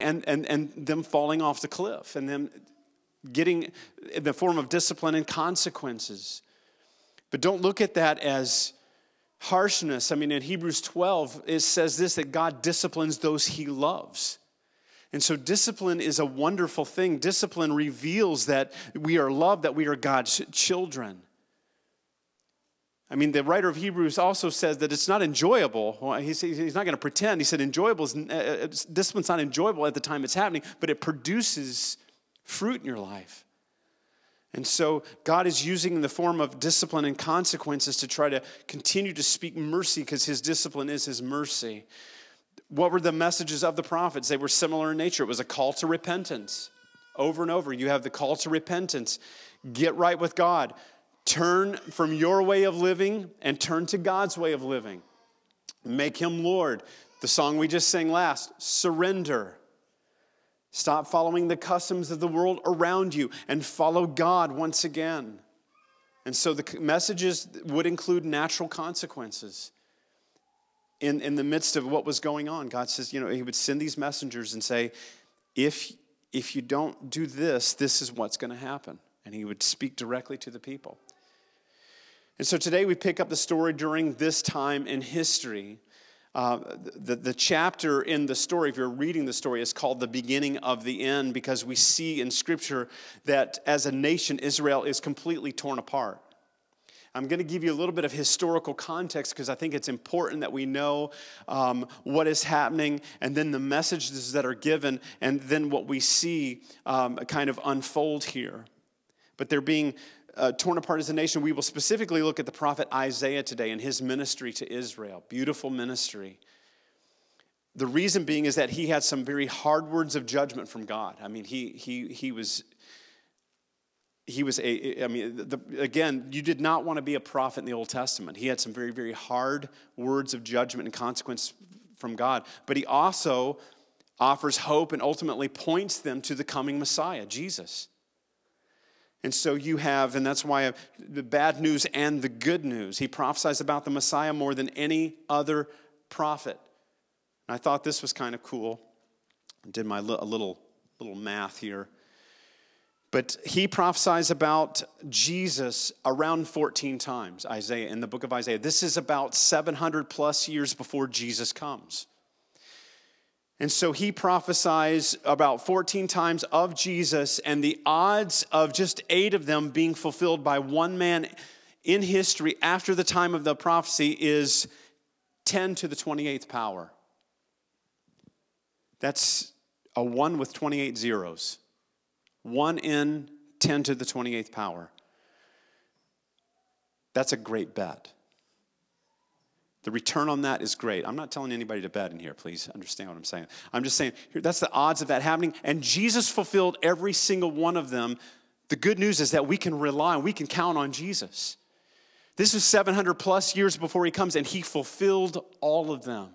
and, and, and them falling off the cliff and them getting in the form of discipline and consequences. But don't look at that as harshness. I mean, in Hebrews 12, it says this that God disciplines those he loves. And so, discipline is a wonderful thing. Discipline reveals that we are loved, that we are God's children. I mean, the writer of Hebrews also says that it's not enjoyable. He's, he's not going to pretend. He said, enjoyable is, uh, uh discipline's not enjoyable at the time it's happening, but it produces fruit in your life. And so God is using the form of discipline and consequences to try to continue to speak mercy because his discipline is his mercy. What were the messages of the prophets? They were similar in nature. It was a call to repentance. Over and over, you have the call to repentance. Get right with God. Turn from your way of living and turn to God's way of living. Make him Lord. The song we just sang last surrender. Stop following the customs of the world around you and follow God once again. And so the messages would include natural consequences. In, in the midst of what was going on, God says, you know, He would send these messengers and say, if, if you don't do this, this is what's going to happen. And He would speak directly to the people. And so today we pick up the story during this time in history. Uh, the, the chapter in the story, if you're reading the story, is called The Beginning of the End because we see in Scripture that as a nation, Israel is completely torn apart. I'm going to give you a little bit of historical context because I think it's important that we know um, what is happening and then the messages that are given and then what we see um, kind of unfold here. But they're being uh, torn apart as a nation, we will specifically look at the prophet Isaiah today and his ministry to Israel. Beautiful ministry. The reason being is that he had some very hard words of judgment from God. I mean, he, he, he was he was a i mean the, again you did not want to be a prophet in the old testament he had some very very hard words of judgment and consequence from god but he also offers hope and ultimately points them to the coming messiah jesus and so you have, and that's why the bad news and the good news. He prophesies about the Messiah more than any other prophet. And I thought this was kind of cool. I did my a little little math here. But he prophesies about Jesus around 14 times, Isaiah, in the book of Isaiah. This is about 700 plus years before Jesus comes. And so he prophesies about 14 times of Jesus, and the odds of just eight of them being fulfilled by one man in history after the time of the prophecy is 10 to the 28th power. That's a 1 with 28 zeros. 1 in 10 to the 28th power. That's a great bet. The return on that is great. I'm not telling anybody to bet in here, please understand what I'm saying. I'm just saying that's the odds of that happening. And Jesus fulfilled every single one of them. The good news is that we can rely we can count on Jesus. This is 700 plus years before he comes, and he fulfilled all of them.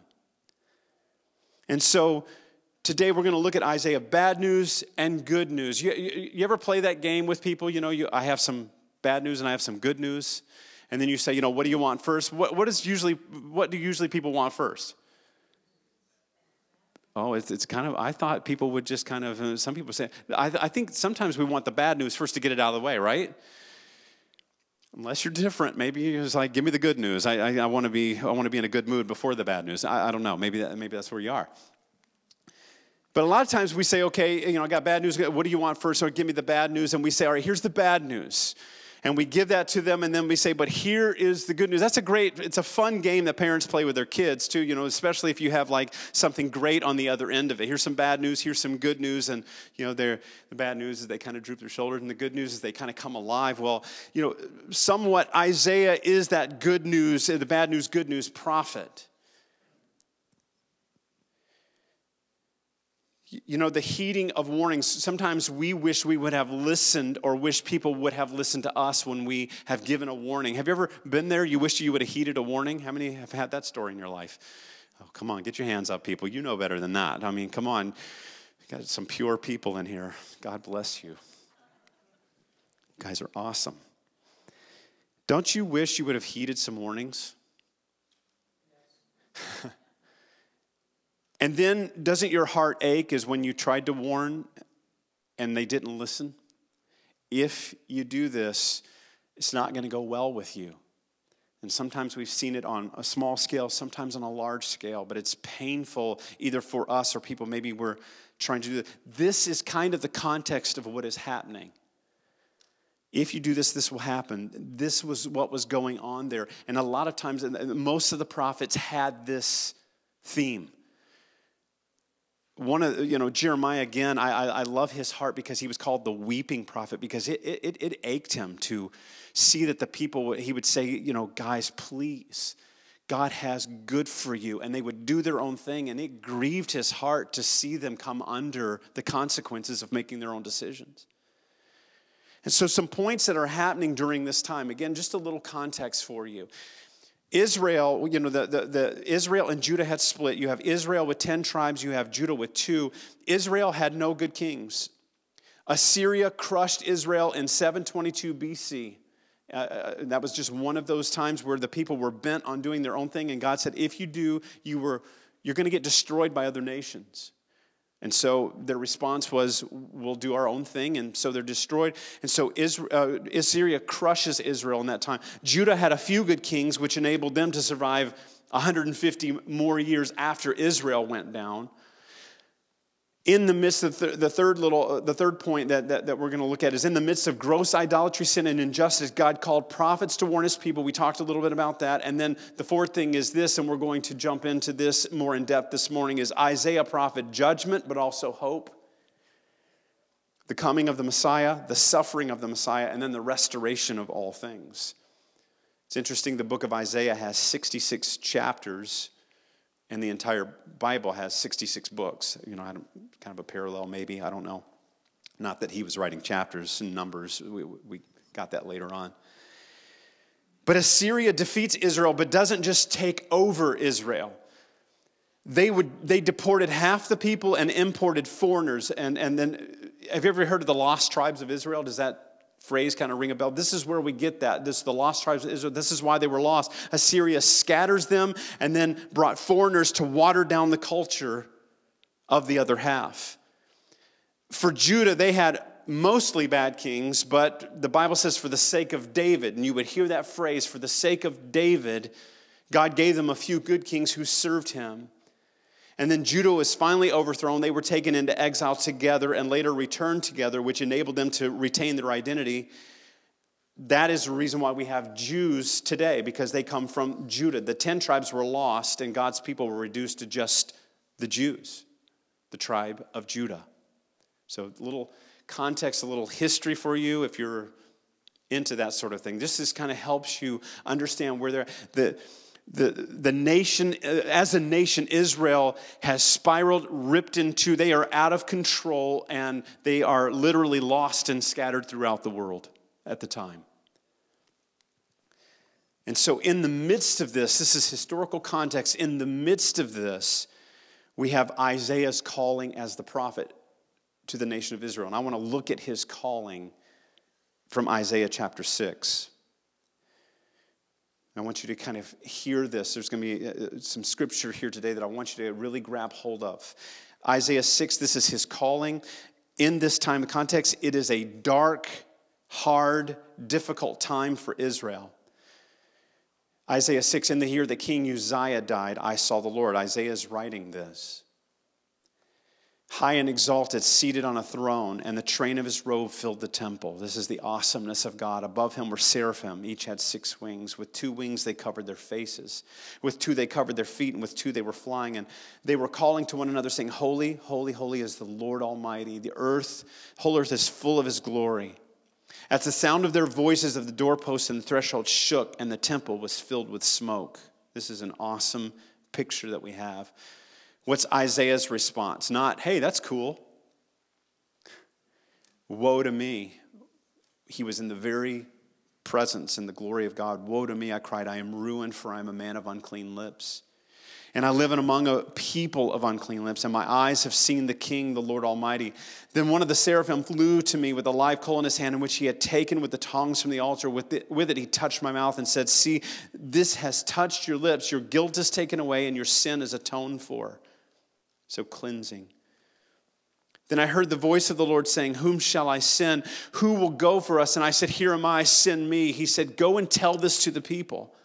And so today we're going to look at Isaiah bad news and good news. You, you, you ever play that game with people? You know, you, I have some bad news and I have some good news and then you say, you know, what do you want first? What, what is usually, what do usually people want first? Oh, it's, it's kind of, I thought people would just kind of, uh, some people say, I, I think sometimes we want the bad news first to get it out of the way, right? Unless you're different, maybe it's like, give me the good news. I, I, I want to be, I want to be in a good mood before the bad news. I, I don't know. Maybe that, maybe that's where you are. But a lot of times we say, okay, you know, I got bad news. What do you want first? Or give me the bad news. And we say, all right, here's the bad news and we give that to them and then we say but here is the good news. That's a great it's a fun game that parents play with their kids too you know especially if you have like something great on the other end of it. Here's some bad news here's some good news and you know the bad news is they kind of droop their shoulders and the good news is they kind of come alive. Well you know somewhat isaiah is that good news the bad news good news prophet you know, the heeding of warnings. Sometimes we wish we would have listened or wish people would have listened to us when we have given a warning. Have you ever been there? You wish you would have heeded a warning? How many have had that story in your life? Oh, come on, get your hands up, people. You know better than that. I mean, come on. You got some pure people in here. God bless you. you guys are awesome. Don't you wish you would have heeded some warnings? And then doesn't your heart ache as when you tried to warn and they didn't listen? If you do this, it's not going to go well with you. And sometimes we've seen it on a small scale, sometimes on a large scale, but it's painful either for us or people maybe we're trying to do this. This is kind of the context of what is happening. If you do this, this will happen. This was what was going on there. And a lot of times, most of the prophets had this theme one of you know jeremiah again I, I love his heart because he was called the weeping prophet because it, it, it ached him to see that the people he would say you know guys please god has good for you. And they would do their own thing and it grieved his heart to see them come under the consequences of making their own decisions. And so some points that are happening during this time again just a little context for you Israel, you know, the, the, the, Israel and Judah had split. You have Israel with 10 tribes, you have Judah with two. Israel had no good kings. Assyria crushed Israel in 722 BC. Uh, uh, that was just one of those times where the people were bent on doing their own thing, and God said, if you do, you were, you're going to get destroyed by other nations. And so their response was, We'll do our own thing. And so they're destroyed. And so uh, Assyria crushes Israel in that time. Judah had a few good kings, which enabled them to survive 150 more years after Israel went down in the midst of the third little uh, the third point that, that, that we're going to look at is in the midst of gross idolatry sin and injustice god called prophets to warn his people. We talked a little bit about that. And then the fourth thing is this and we're going to jump into this more in depth this morning is isaiah prophet judgment but also hope the coming of the messiah the suffering of the messiah and then the restoration of all things. It's interesting the book of isaiah has 66 chapters and the entire Bible has 66 books. You know, kind of a parallel, maybe. I don't know. Not that he was writing chapters and numbers. We, we got that later on. But Assyria defeats Israel, but doesn't just take over Israel. They, would, they deported half the people and imported foreigners. And, and then, have you ever heard of the lost tribes of Israel? Does that phrase kind of ring a bell. This is where we get that. This the lost tribes of Israel. This is why they were lost. Assyria scatters them and then brought foreigners to water down the culture of the other half. For Judah, they had mostly bad kings, but the Bible says for the sake of David, and you would hear that phrase, for the sake of David, God gave them a few good kings who served him. And then Judah was finally overthrown. They were taken into exile together and later returned together, which enabled them to retain their identity. That is the reason why we have Jews today, because they come from Judah. The 10 tribes were lost, and God's people were reduced to just the Jews, the tribe of Judah. So, a little context, a little history for you if you're into that sort of thing. This just kind of helps you understand where they're. The, the, the nation, uh, as a nation, Israel has spiraled, ripped into, they are out of control, and they are literally lost and scattered throughout the world at the time. And so, in the midst of this, this is historical context, in the midst of this, we have Isaiah's calling as the prophet to the nation of Israel. And I want to look at his calling from Isaiah chapter 6. I want you to kind of hear this. There's going to be uh, some scripture here today that I want you to really grab hold of. Isaiah 6, this is his calling. In this time of context, it is a dark, hard, difficult time for Israel. Isaiah 6, in the year that King Uzziah died, I saw the Lord. Isaiah is writing this high and exalted, seated on a throne, and the train of his robe filled the temple. This is the awesomeness of God. Above him were seraphim. Each had six wings. With two wings, they covered their faces. With two, they covered their feet, and with two, they were flying. And they were calling to one another, saying, Holy, holy, holy is the Lord Almighty. The earth, whole earth is full of his glory. At the sound of their voices, of the doorposts and the threshold shook, and the temple was filled with smoke. This is an awesome picture that we have. What's Isaiah's response? Not, hey, that's cool. Woe to me. He was in the very presence and the glory of God. Woe to me, I cried, I am ruined, for I am a man of unclean lips. And I live in among a people of unclean lips, and my eyes have seen the King, the Lord Almighty. Then one of the seraphim flew to me with a live coal in his hand, in which he had taken with the tongs from the altar. With it, with it, he touched my mouth and said, See, this has touched your lips. Your guilt is taken away, and your sin is atoned for. So cleansing. Then I heard the voice of the Lord saying, Whom shall I send? Who will go for us? And I said, Here am I, send me. He said, Go and tell this to the people.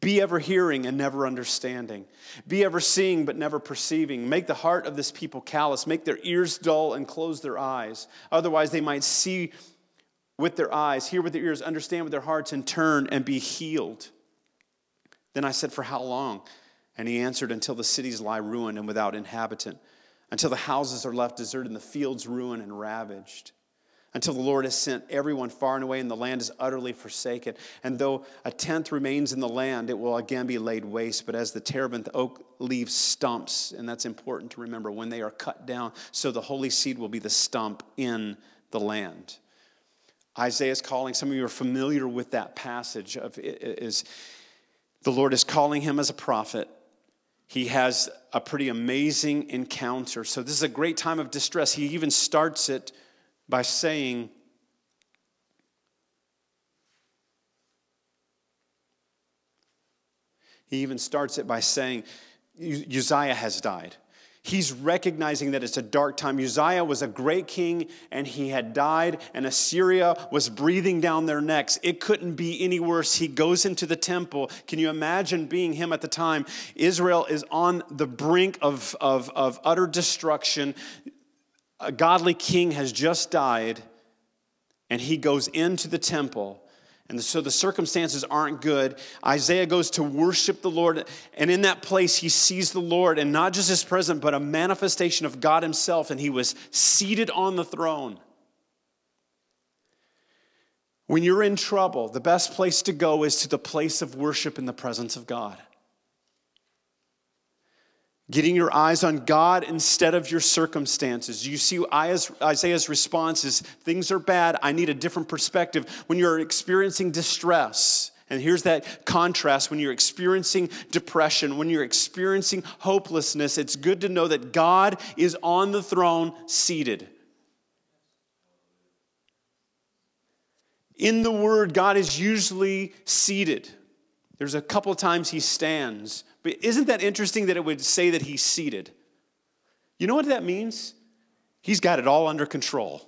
Be ever hearing and never understanding. Be ever seeing but never perceiving. Make the heart of this people callous. Make their ears dull and close their eyes. Otherwise, they might see with their eyes, hear with their ears, understand with their hearts, and turn and be healed. Then I said, For how long? And he answered, Until the cities lie ruined and without inhabitant, until the houses are left deserted and the fields ruined and ravaged until the Lord has sent everyone far and away and the land is utterly forsaken. And though a tenth remains in the land, it will again be laid waste. But as the terebinth oak leaves stumps, and that's important to remember when they are cut down, so the holy seed will be the stump in the land. Isaiah is calling, some of you are familiar with that passage of is the Lord is calling him as a prophet. He has a pretty amazing encounter. So this is a great time of distress. He even starts it by saying, He even starts it by saying, Uzziah has died. He's recognizing that it's a dark time. Uzziah was a great king and he had died, and Assyria was breathing down their necks. It couldn't be any worse. He goes into the temple. Can you imagine being him at the time? Israel is on the brink of, of, of utter destruction a godly king has just died and he goes into the temple. And so the circumstances aren't good. Isaiah goes to worship the Lord. And in that place, he sees the Lord, and not just his presence, but a manifestation of God himself. And he was seated on the throne. When you're in trouble, the best place to go is to the place of worship in the presence of God. Getting your eyes on God instead of your circumstances. You see Isaiah's response is things are bad. I need a different perspective. When you're experiencing distress, and here's that contrast when you're experiencing depression, when you're experiencing hopelessness, it's good to know that God is on the throne seated. In the Word, God is usually seated. There's a couple times he stands, but isn't that interesting that it would say that he's seated? You know what that means? He's got it all under control.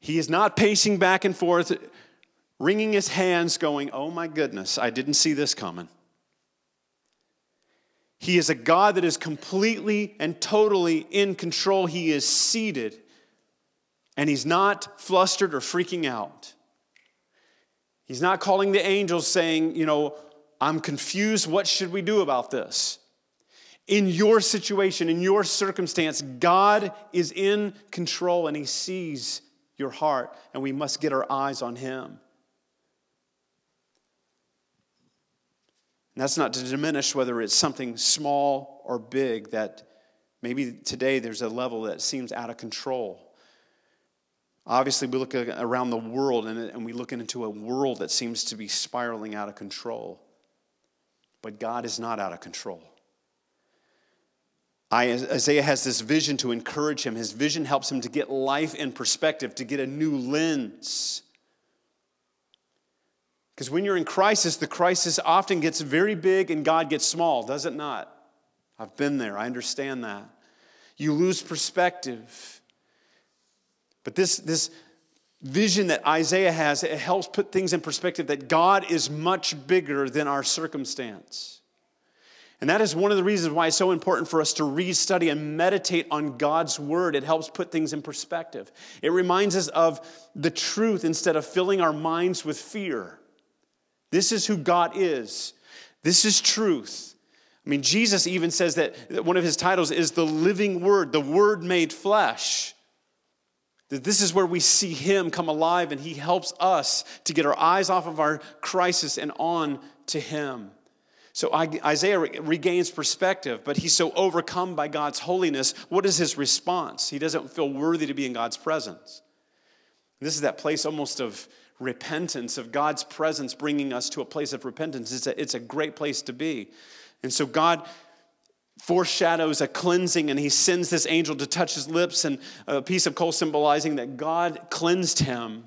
He is not pacing back and forth, wringing his hands, going, Oh my goodness, I didn't see this coming. He is a God that is completely and totally in control. He is seated, and he's not flustered or freaking out. He's not calling the angels saying, You know, I'm confused. What should we do about this? In your situation, in your circumstance, God is in control and He sees your heart, and we must get our eyes on Him. And that's not to diminish whether it's something small or big that maybe today there's a level that seems out of control. Obviously, we look around the world and we look into a world that seems to be spiraling out of control. But God is not out of control. Isaiah has this vision to encourage him. His vision helps him to get life in perspective, to get a new lens. Because when you're in crisis, the crisis often gets very big and God gets small, does it not? I've been there, I understand that. You lose perspective. But this, this, vision that Isaiah has, it helps put things in perspective that God is much bigger than our circumstance. And that is one of the reasons why it's so important for us to read, study, and meditate on God's word. It helps put things in perspective. It reminds us of the truth instead of filling our minds with fear. This is who God is, this is truth. I mean, Jesus even says that one of his titles is the living word, the word made flesh. That this is where we see Him come alive and He helps us to get our eyes off of our crisis and on to Him. So Isaiah regains perspective, but he's so overcome by God's holiness. What is his response? He doesn't feel worthy to be in God's presence. This is that place almost of repentance, of God's presence bringing us to a place of repentance. It's a, it's a great place to be. And so God foreshadows a cleansing, and he sends this angel to touch his lips, and a piece of coal symbolizing that God cleansed him.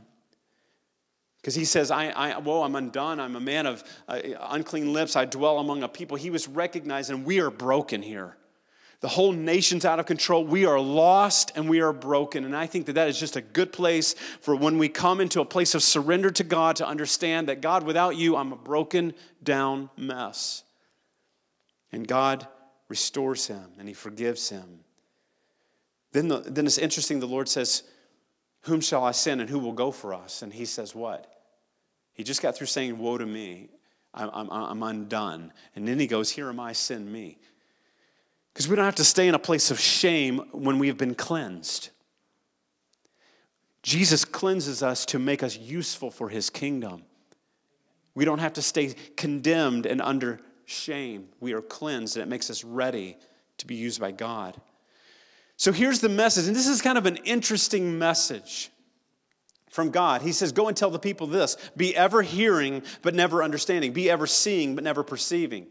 Because he says, I, I, Whoa, I'm undone. I'm a man of uh, unclean lips. I dwell among a people. He was recognizing and we are broken here. The whole nation's out of control. We are lost and we are broken. And I think that that is just a good place for when we come into a place of surrender to God to understand that God, without you, I'm a broken down mess. And God restores him and he forgives him. Then, the, then it's interesting, the Lord says, Whom shall I send and who will go for us? And he says, What? He just got through saying, Woe to me. I'm, I'm, I'm undone. And then he goes, Here am I, send me. Because we don't have to stay in a place of shame when we have been cleansed. Jesus cleanses us to make us useful for his kingdom. We don't have to stay condemned and under shame. We are cleansed, and it makes us ready to be used by God. So here's the message, and this is kind of an interesting message from God. He says, Go and tell the people this be ever hearing, but never understanding, be ever seeing, but never perceiving.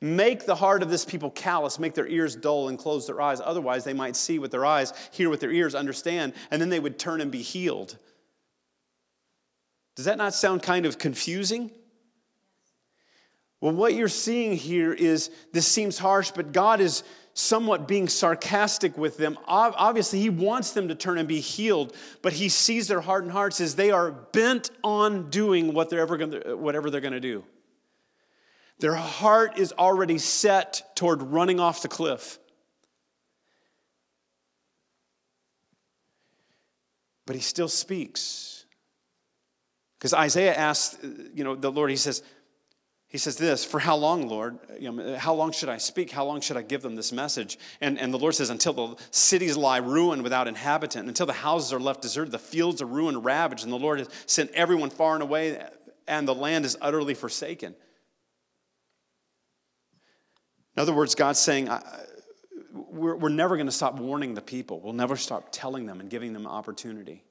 Make the heart of this people callous, make their ears dull, and close their eyes. Otherwise, they might see with their eyes, hear with their ears, understand, and then they would turn and be healed. Does that not sound kind of confusing? Well, what you're seeing here is this seems harsh, but God is somewhat being sarcastic with them. Obviously, He wants them to turn and be healed, but He sees their hardened hearts as they are bent on doing what they're ever gonna, whatever they're going to do. Their heart is already set toward running off the cliff. But He still speaks. Because Isaiah asks, you know, the Lord, He says, he says this, For how long, Lord? You know, how long should I speak? How long should I give them this message? And, and the Lord says, Until the cities lie ruined without inhabitant, until the houses are left deserted, the fields are ruined, ravaged, and the Lord has sent everyone far and away, and the land is utterly forsaken. In other words, God's saying, we're, we're never going to stop warning the people. We'll never stop telling them and giving them opportunity.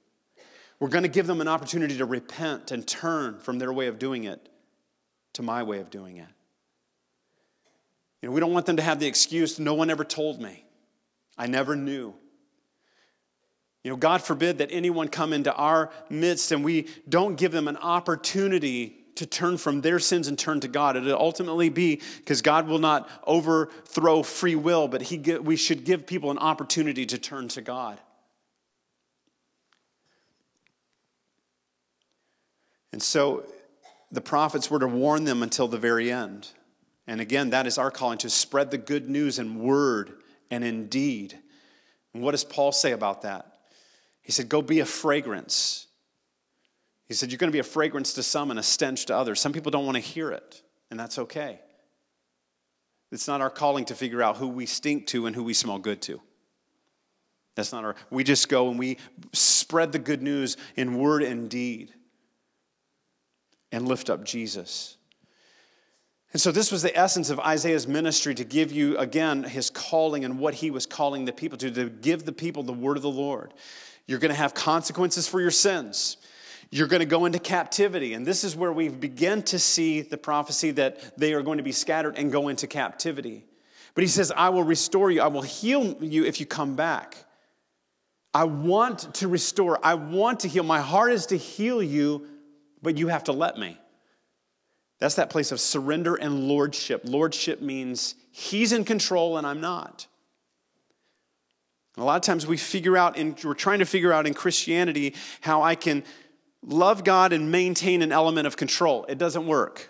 We're going to give them an opportunity to repent and turn from their way of doing it to my way of doing it. You know, we don't want them to have the excuse, no one ever told me. I never knew. You know, God forbid that anyone come into our midst and we don't give them an opportunity to turn from their sins and turn to God. It'll ultimately be because God will not overthrow free will, but he, we should give people an opportunity to turn to God. And so the prophets were to warn them until the very end. And again, that is our calling to spread the good news in word and in deed. And what does Paul say about that? He said, Go be a fragrance. He said, You're going to be a fragrance to some and a stench to others. Some people don't want to hear it, and that's okay. It's not our calling to figure out who we stink to and who we smell good to. That's not our, we just go and we spread the good news in word and deed and lift up Jesus. And so, this was the essence of Isaiah's ministry to give you, again, his calling and what he was calling the people to, to give the people the word of the Lord. You're going to have consequences for your sins. You're going to go into captivity. And this is where we begin to see the prophecy that they are going to be scattered and go into captivity. But he says, I will restore you, I will heal you if you come back. I want to restore, I want to heal. My heart is to heal you but you have to let me. That's that place of surrender and lordship. Lordship means he's in control and I'm not. And a lot of times we figure out, in, we're trying to figure out in Christianity how I can love God and maintain an element of control. It doesn't work.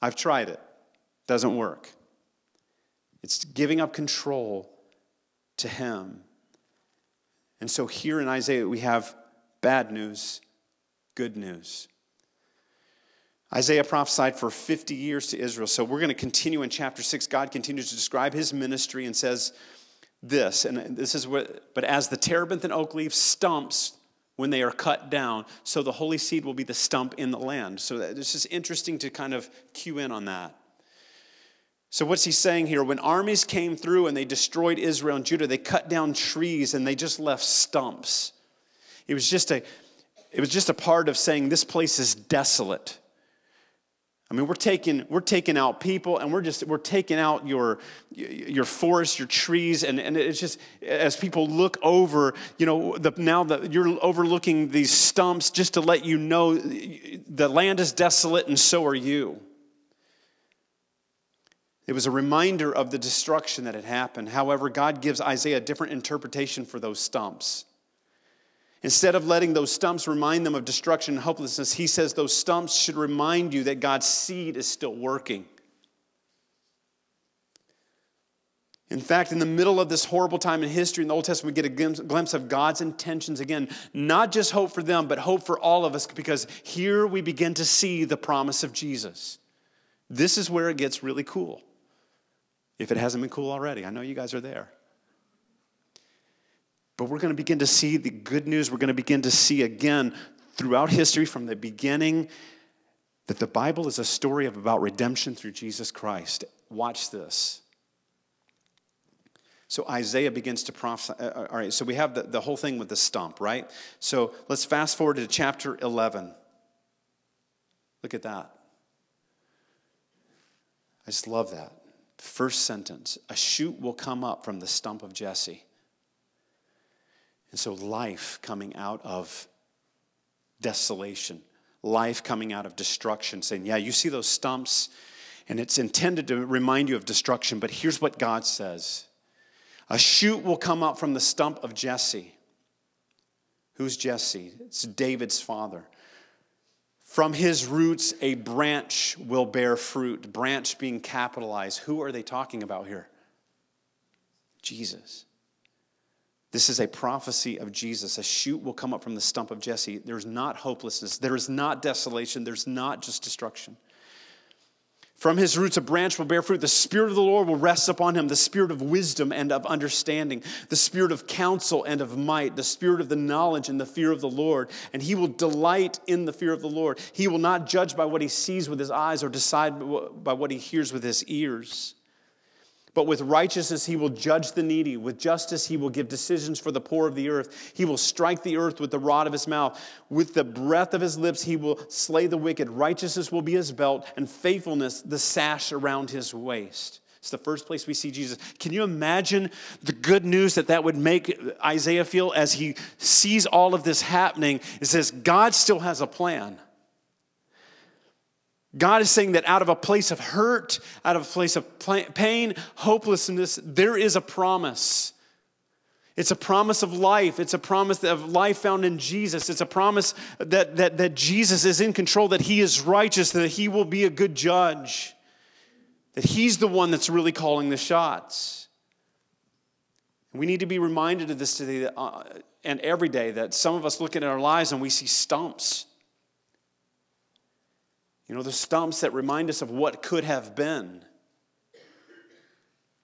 I've tried it. it doesn't work. It's giving up control to Him. And so here in Isaiah, we have bad news good news. Isaiah prophesied for 50 years to Israel. So we're going to continue in chapter 6. God continues to describe his ministry and says this, and this is what, but as the terebinth and oak leaf stumps when they are cut down, so the holy seed will be the stump in the land. So it's just interesting to kind of cue in on that. So, what's he saying here? When armies came through and they destroyed Israel and Judah, they cut down trees and they just left stumps. It was just a, it was just a part of saying this place is desolate. I mean, we're taking, we're taking out people and we're just, we're taking out your, your forests, your trees. And, and it's just, as people look over, you know, the, now that you're overlooking these stumps just to let you know the land is desolate and so are you. It was a reminder of the destruction that had happened. However, God gives Isaiah a different interpretation for those stumps. Instead of letting those stumps remind them of destruction and hopelessness, he says those stumps should remind you that God's seed is still working. In fact, in the middle of this horrible time in history in the Old Testament, we get a glimpse of God's intentions again. Not just hope for them, but hope for all of us, because here we begin to see the promise of Jesus. This is where it gets really cool. If it hasn't been cool already, I know you guys are there. But we're going to begin to see the good news. We're going to begin to see again throughout history from the beginning that the Bible is a story of about redemption through Jesus Christ. Watch this. So Isaiah begins to prophesy. Uh, uh all right, so we have the, the whole thing with the stump, right? So let's fast forward to chapter 11. Look at that. I just love that. First sentence A shoot will come up from the stump of Jesse. And so, life coming out of desolation, life coming out of destruction, saying, Yeah, you see those stumps, and it's intended to remind you of destruction, but here's what God says A shoot will come up from the stump of Jesse. Who's Jesse? It's David's father. From his roots, a branch will bear fruit. Branch being capitalized. Who are they talking about here? Jesus. This is a prophecy of Jesus. A shoot will come up from the stump of Jesse. There's not hopelessness. There is not desolation. There's not just destruction. From his roots, a branch will bear fruit. The Spirit of the Lord will rest upon him the Spirit of wisdom and of understanding, the Spirit of counsel and of might, the Spirit of the knowledge and the fear of the Lord. And he will delight in the fear of the Lord. He will not judge by what he sees with his eyes or decide by what he hears with his ears. But with righteousness he will judge the needy. With justice he will give decisions for the poor of the earth. He will strike the earth with the rod of his mouth. With the breath of his lips he will slay the wicked. Righteousness will be his belt, and faithfulness the sash around his waist. It's the first place we see Jesus. Can you imagine the good news that that would make Isaiah feel as he sees all of this happening? It says, God still has a plan. God is saying that out of a place of hurt, out of a place of pain, hopelessness, there is a promise. It's a promise of life. It's a promise of life found in Jesus. It's a promise that, that, that Jesus is in control, that he is righteous, that he will be a good judge, that he's the one that's really calling the shots. We need to be reminded of this today uh, and every day that some of us look at our lives and we see stumps. You know, the stumps that remind us of what could have been,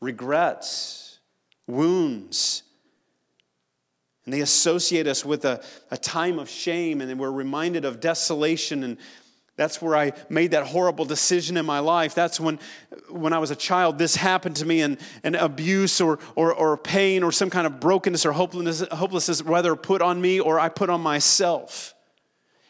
regrets, wounds. And they associate us with a, a time of shame, and then we're reminded of desolation. And that's where I made that horrible decision in my life. That's when, when I was a child, this happened to me, and, and abuse or, or, or pain or some kind of brokenness or hopelessness, hopelessness, whether put on me or I put on myself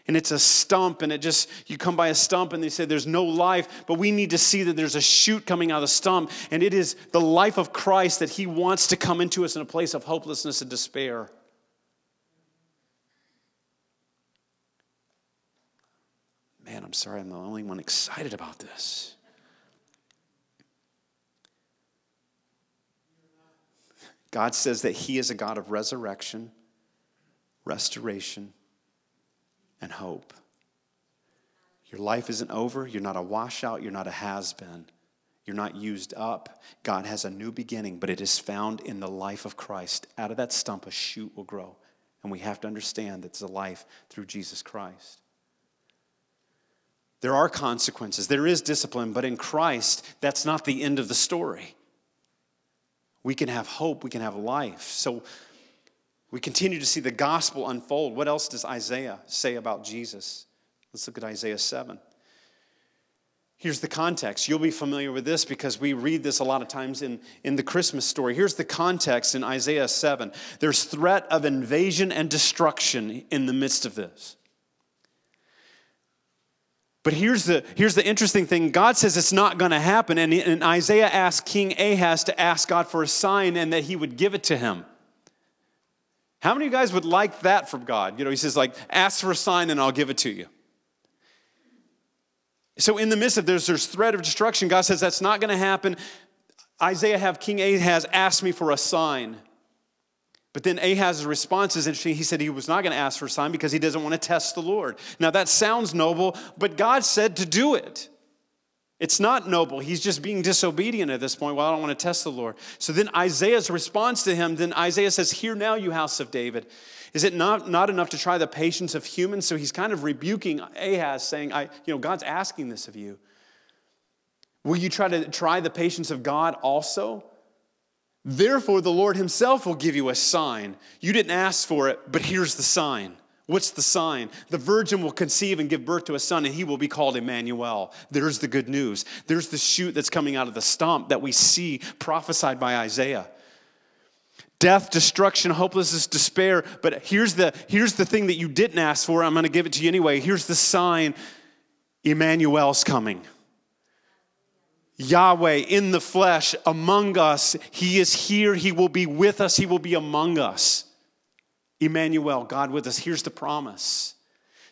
and it's a stump and it just you come by a stump and they say there's no life but we need to see that there's a shoot coming out of the stump and it is the life of christ that he wants to come into us in a place of hopelessness and despair. Man i'm sorry i'm the only one excited about this. God says that he is a god of resurrection restoration and hope. Your life isn't over. You're not a washout. You're not a has been. You're not used up. God has a new beginning, but it is found in the life of Christ. Out of that stump, a shoot will grow. And we have to understand that it's a life through Jesus Christ. There are consequences, there is discipline, but in Christ, that's not the end of the story. We can have hope, we can have life. So we continue to see the gospel unfold. What else does Isaiah say about Jesus? Let's look at Isaiah 7. Here's the context. You'll be familiar with this because we read this a lot of times in, in the Christmas story. Here's the context in Isaiah 7 there's threat of invasion and destruction in the midst of this. But here's the, here's the interesting thing God says it's not going to happen. And, and Isaiah asked King Ahaz to ask God for a sign and that he would give it to him. How many of you guys would like that from God? You know, he says, like, ask for a sign and I'll give it to you. So, in the midst of there's there's threat of destruction, God says that's not going to happen. Isaiah have King Ahaz asked me for a sign. But then Ahaz's response is interesting. He said he was not going to ask for a sign because he doesn't want to test the Lord. Now that sounds noble, but God said to do it. It's not noble. He's just being disobedient at this point. Well, I don't want to test the Lord. So then Isaiah's response to him, then Isaiah says, Hear now, you house of David. Is it not, not enough to try the patience of humans? So he's kind of rebuking Ahaz, saying, I, you know, God's asking this of you. Will you try to try the patience of God also? Therefore, the Lord Himself will give you a sign. You didn't ask for it, but here's the sign. What's the sign? The virgin will conceive and give birth to a son, and he will be called Emmanuel. There's the good news. There's the shoot that's coming out of the stump that we see prophesied by Isaiah. Death, destruction, hopelessness, despair. But here's the, here's the thing that you didn't ask for. I'm going to give it to you anyway. Here's the sign Emmanuel's coming. Yahweh in the flesh among us. He is here. He will be with us. He will be among us. Emmanuel, God with us. Here's the promise.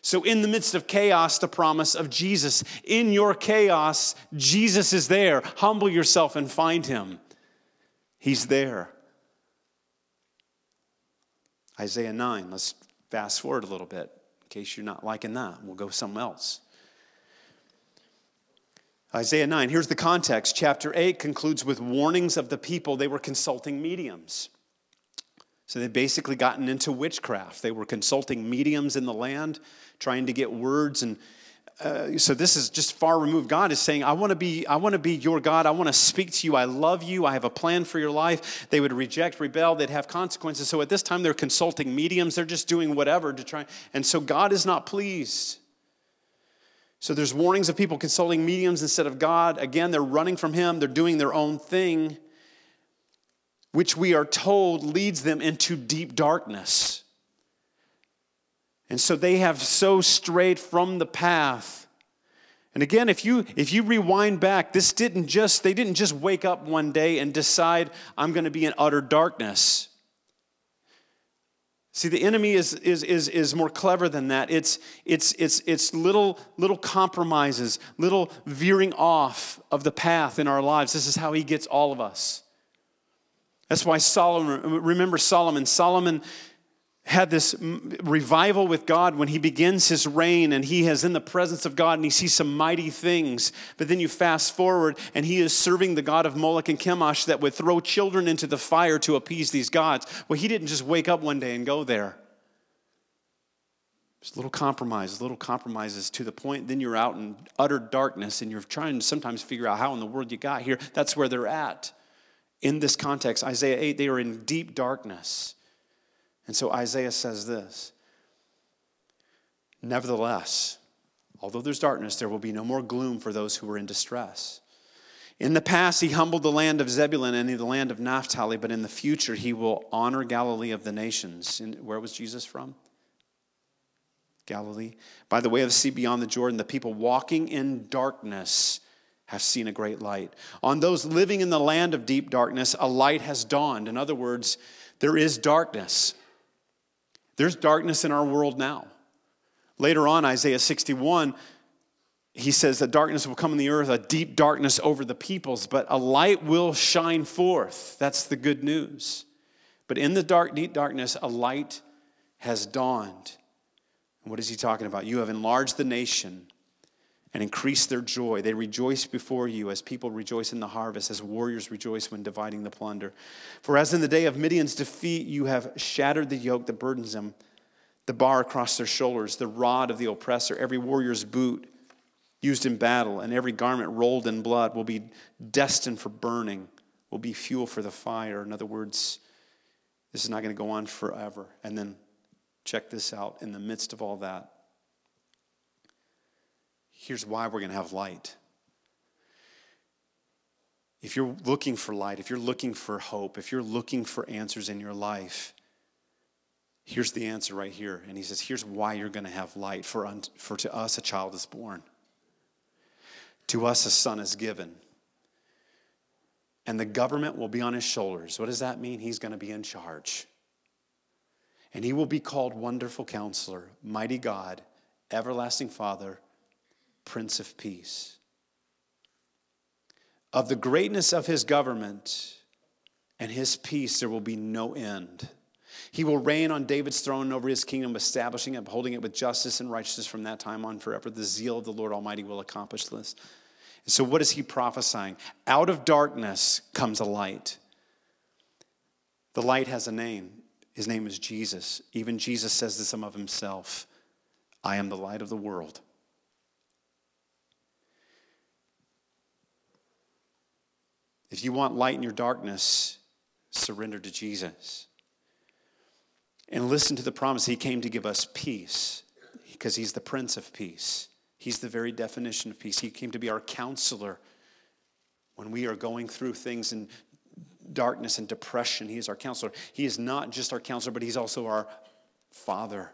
So, in the midst of chaos, the promise of Jesus. In your chaos, Jesus is there. Humble yourself and find him. He's there. Isaiah 9. Let's fast forward a little bit in case you're not liking that. We'll go somewhere else. Isaiah 9, here's the context. Chapter 8 concludes with warnings of the people. They were consulting mediums. So they'd basically gotten into witchcraft. They were consulting mediums in the land, trying to get words. And uh, so this is just far removed. God is saying, I want to be, I want to be your God. I want to speak to you. I love you. I have a plan for your life. They would reject, rebel, they'd have consequences. So at this time, they're consulting mediums. They're just doing whatever to try. And so God is not pleased. So there's warnings of people consulting mediums instead of God. Again, they're running from Him, they're doing their own thing, which we are told leads them into deep darkness. And so they have so strayed from the path. And again, if you if you rewind back, this didn't just they didn't just wake up one day and decide I'm going to be in utter darkness. See, the enemy is, is, is, is more clever than that. It's, it's, it's, it's little, little compromises, little veering off of the path in our lives. This is how he gets all of us. That's why Solomon, remember Solomon. Solomon had this revival with God when he begins his reign and he is in the presence of God and he sees some mighty things. But then you fast forward and he is serving the God of Moloch and Chemosh that would throw children into the fire to appease these gods. Well, he didn't just wake up one day and go there. There's little compromises, little compromises to the point then you're out in utter darkness and you're trying to sometimes figure out how in the world you got here. That's where they're at. In this context, Isaiah 8, they are in deep darkness. And so Isaiah says this Nevertheless, although there's darkness, there will be no more gloom for those who are in distress. In the past, he humbled the land of Zebulun and the land of Naphtali, but in the future, he will honor Galilee of the nations. And where was Jesus from? Galilee. By the way of the sea beyond the Jordan, the people walking in darkness have seen a great light. On those living in the land of deep darkness, a light has dawned. In other words, there is darkness. There's darkness in our world now. Later on, Isaiah 61, he says that darkness will come in the earth, a deep darkness over the peoples, but a light will shine forth. That's the good news. But in the dark, deep darkness, a light has dawned. And what is he talking about? You have enlarged the nation and increase their joy. They rejoice before you as people rejoice in the harvest, as warriors rejoice when dividing the plunder. For as in the day of Midian's defeat, you have shattered the yoke that burdens them, the bar across their shoulders, the rod of the oppressor, every warrior's boot used in battle, and every garment rolled in blood will be destined for burning, will be fuel for the fire. In other words, this is not going to go on forever. And then check this out in the midst of all that, Here's why we're going to have light. If you're looking for light, if you're looking for hope, if you're looking for answers in your life, here's the answer right here. And he says, Here's why you're going to have light. For, un- for to us a child is born. To us a son is given. And the government will be on his shoulders. What does that mean? He's going to be in charge. And he will be called Wonderful Counselor, Mighty God, Everlasting Father, Prince of Peace. Of the greatness of his government and his peace, there will be no end. He will reign on David's throne over his kingdom, establishing and upholding it with justice and righteousness from that time on forever. The zeal of the Lord Almighty will accomplish this. And so, what is he prophesying? Out of darkness comes a light. The light has a name. His name is Jesus. Even Jesus says this of himself I am the light of the world. If you want light in your darkness, surrender to Jesus. And listen to the promise. He came to give us peace because he's the Prince of Peace. He's the very definition of peace. He came to be our counselor when we are going through things in darkness and depression. He is our counselor. He is not just our counselor, but he's also our Father.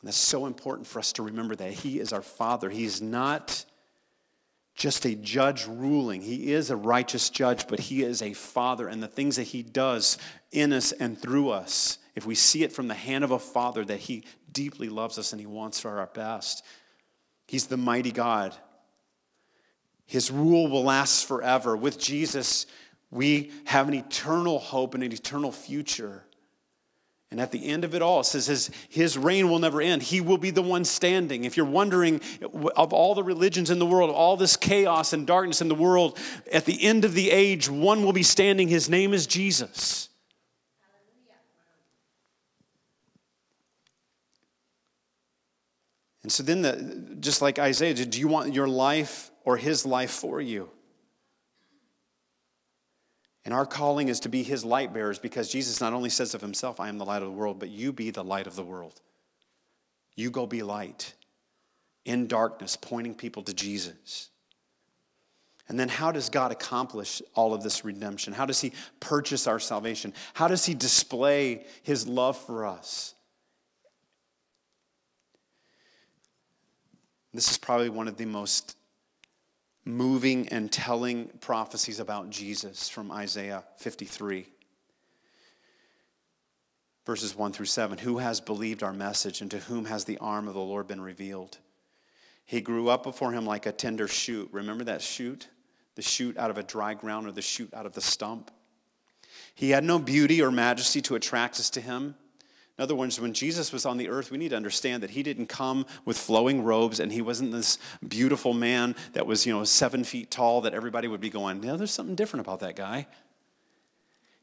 And that's so important for us to remember that. He is our Father. He is not just a judge ruling. He is a righteous judge, but he is a father, and the things that he does in us and through us, if we see it from the hand of a father, that he deeply loves us and he wants for our best. He's the mighty God. His rule will last forever. With Jesus, we have an eternal hope and an eternal future. And at the end of it all, it says his, his reign will never end. He will be the one standing. If you're wondering, of all the religions in the world, all this chaos and darkness in the world, at the end of the age, one will be standing. His name is Jesus. And so then, the, just like Isaiah, do you want your life or his life for you? And our calling is to be his light bearers because Jesus not only says of himself, I am the light of the world, but you be the light of the world. You go be light in darkness, pointing people to Jesus. And then, how does God accomplish all of this redemption? How does He purchase our salvation? How does He display His love for us? This is probably one of the most moving and telling prophecies about Jesus from Isaiah 53. Verses 1 through 7 Who has believed our message, and to whom has the arm of the Lord been revealed? He grew up before him like a tender shoot. Remember that shoot? The shoot out of a dry ground or the shoot out of the stump? He had no beauty or majesty to attract us to him in other words, when Jesus was on the earth, we need to understand that he didn't come with flowing robes and he wasn't this beautiful man that was, you know, seven feet tall that everybody would be going, yeah, there's something different about that guy.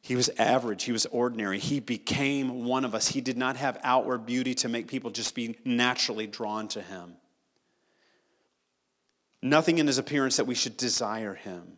He was average. He was ordinary. He became one of us. He did not have outward beauty to make people just be naturally drawn to him. Nothing in his appearance that we should desire him.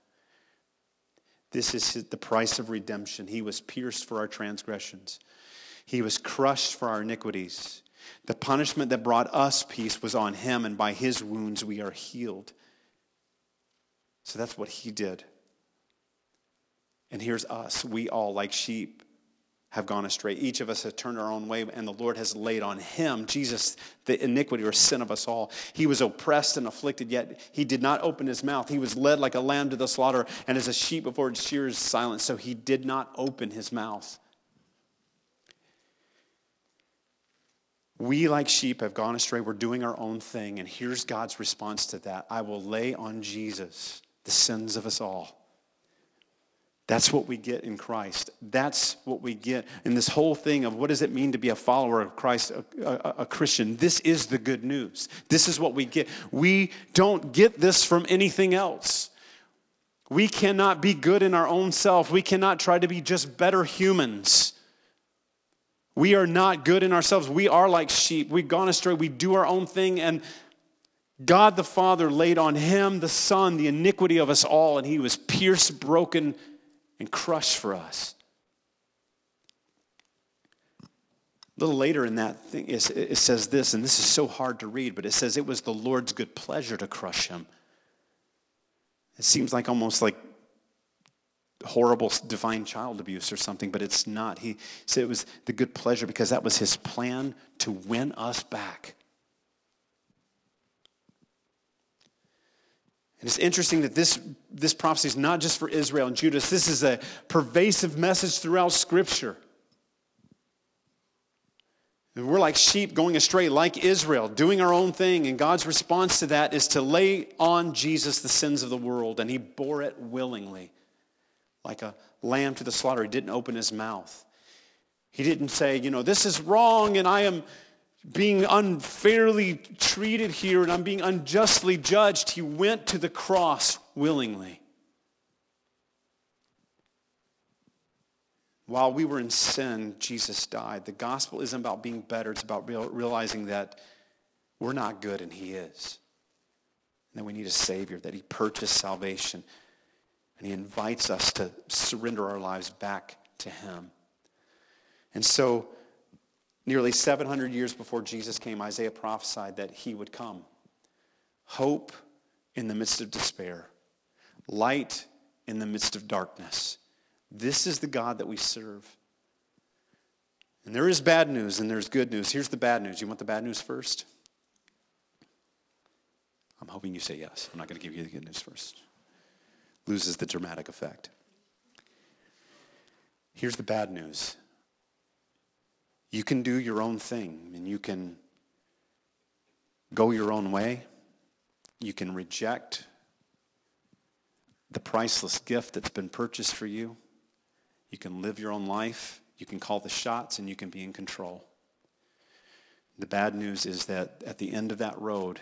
This is the price of redemption. He was pierced for our transgressions, He was crushed for our iniquities. The punishment that brought us peace was on Him, and by His wounds we are healed. So that's what He did. And here's us. We all, like sheep, have gone astray. Each of us has turned our own way, and the Lord has laid on him, Jesus, the iniquity or sin of us all. He was oppressed and afflicted, yet he did not open his mouth. He was led like a lamb to the slaughter, and as a sheep before its shears silent, so he did not open his mouth. We, like sheep, have gone astray. We're doing our own thing, and here's God's response to that I will lay on Jesus the sins of us all. That's what we get in Christ. That's what we get in this whole thing of what does it mean to be a follower of Christ, a, a, a, Christian. This is the good news. This is what we get. We don't get this from anything else. We cannot be good in our own self. We cannot try to be just better humans. We are not good in ourselves. We are like sheep. We've gone astray. We do our own thing, and God the Father laid on him, the Son, the iniquity of us all, and he was pierced, broken, and crush for us. A little later in that thing, it says this, and this is so hard to read, but it says it was the Lord's good pleasure to crush him. It seems like almost like horrible divine child abuse or something, but it's not. He said it was the good pleasure because that was his plan to win us back. And it's interesting that this, this prophecy is not just for Israel and Judah. This is a pervasive message throughout Scripture. And we're like sheep going astray, like Israel, doing our own thing. And God's response to that is to lay on Jesus the sins of the world. And he bore it willingly, like a lamb to the slaughter. He didn't open his mouth. He didn't say, you know, this is wrong and I am being unfairly treated here and I'm being unjustly judged. He went to the cross willingly. While we were in sin, Jesus died. The gospel isn't about being better, it's about realizing that we're not good and He is. And that we need a Savior, that He purchased salvation. And He invites us to surrender our lives back to Him. And so, nearly 700 years before Jesus came, Isaiah prophesied that He would come. Hope in the midst of despair, light in the midst of darkness. This is the God that we serve. And there is bad news and there's good news. Here's the bad news. You want the bad news first? I'm hoping you say yes. I'm not going to give you the good news first. Loses the dramatic effect. Here's the bad news. You can do your own thing and you can go your own way. You can reject the priceless gift that's been purchased for you. You can live your own life. You can call the shots and you can be in control. The bad news is that at the end of that road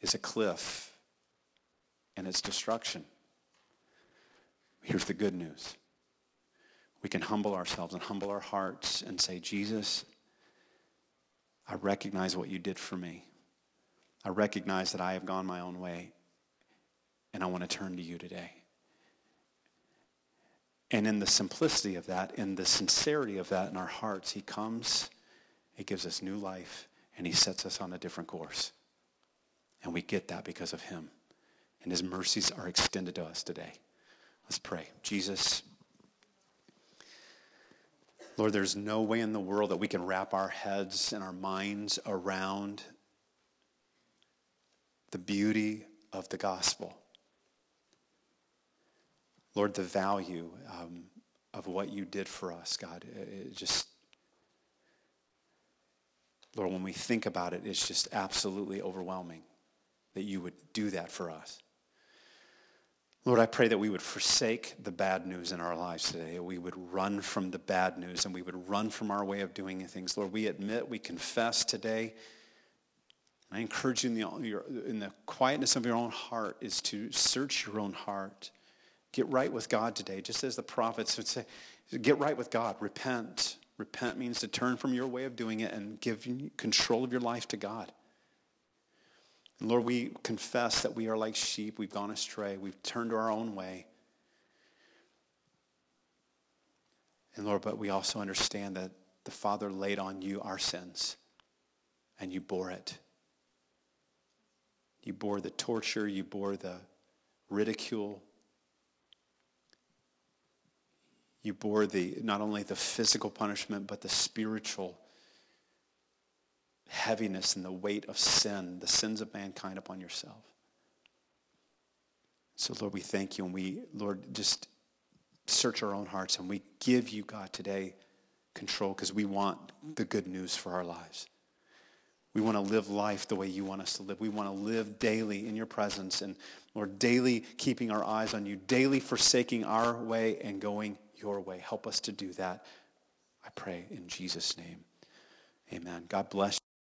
is a cliff and it's destruction. Here's the good news we can humble ourselves and humble our hearts and say, Jesus, I recognize what you did for me. I recognize that I have gone my own way, and I want to turn to you today. And in the simplicity of that, in the sincerity of that in our hearts, he comes, he gives us new life, and he sets us on a different course. And we get that because of him. And his mercies are extended to us today. Let's pray. Jesus, Lord, there's no way in the world that we can wrap our heads and our minds around the beauty of the gospel. Lord, the value um, of what you did for us, God, it just, Lord, when we think about it, it's just absolutely overwhelming that you would do that for us. Lord, I pray that we would forsake the bad news in our lives today. We would run from the bad news and we would run from our way of doing things. Lord, we admit, we confess today. I encourage you in the, in the quietness of your own heart is to search your own heart Get right with God today, just as the prophets would say, get right with God, repent. Repent means to turn from your way of doing it and give control of your life to God. And Lord, we confess that we are like sheep. We've gone astray. We've turned our own way. And Lord, but we also understand that the Father laid on you our sins and you bore it. You bore the torture, you bore the ridicule, You bore the, not only the physical punishment, but the spiritual heaviness and the weight of sin, the sins of mankind upon yourself. So, Lord, we thank you and we, Lord, just search our own hearts and we give you, God, today control because we want the good news for our lives. We want to live life the way you want us to live. We want to live daily in your presence and, Lord, daily keeping our eyes on you, daily forsaking our way and going your way. Help us to do that. I pray in Jesus' name. Amen. God bless you.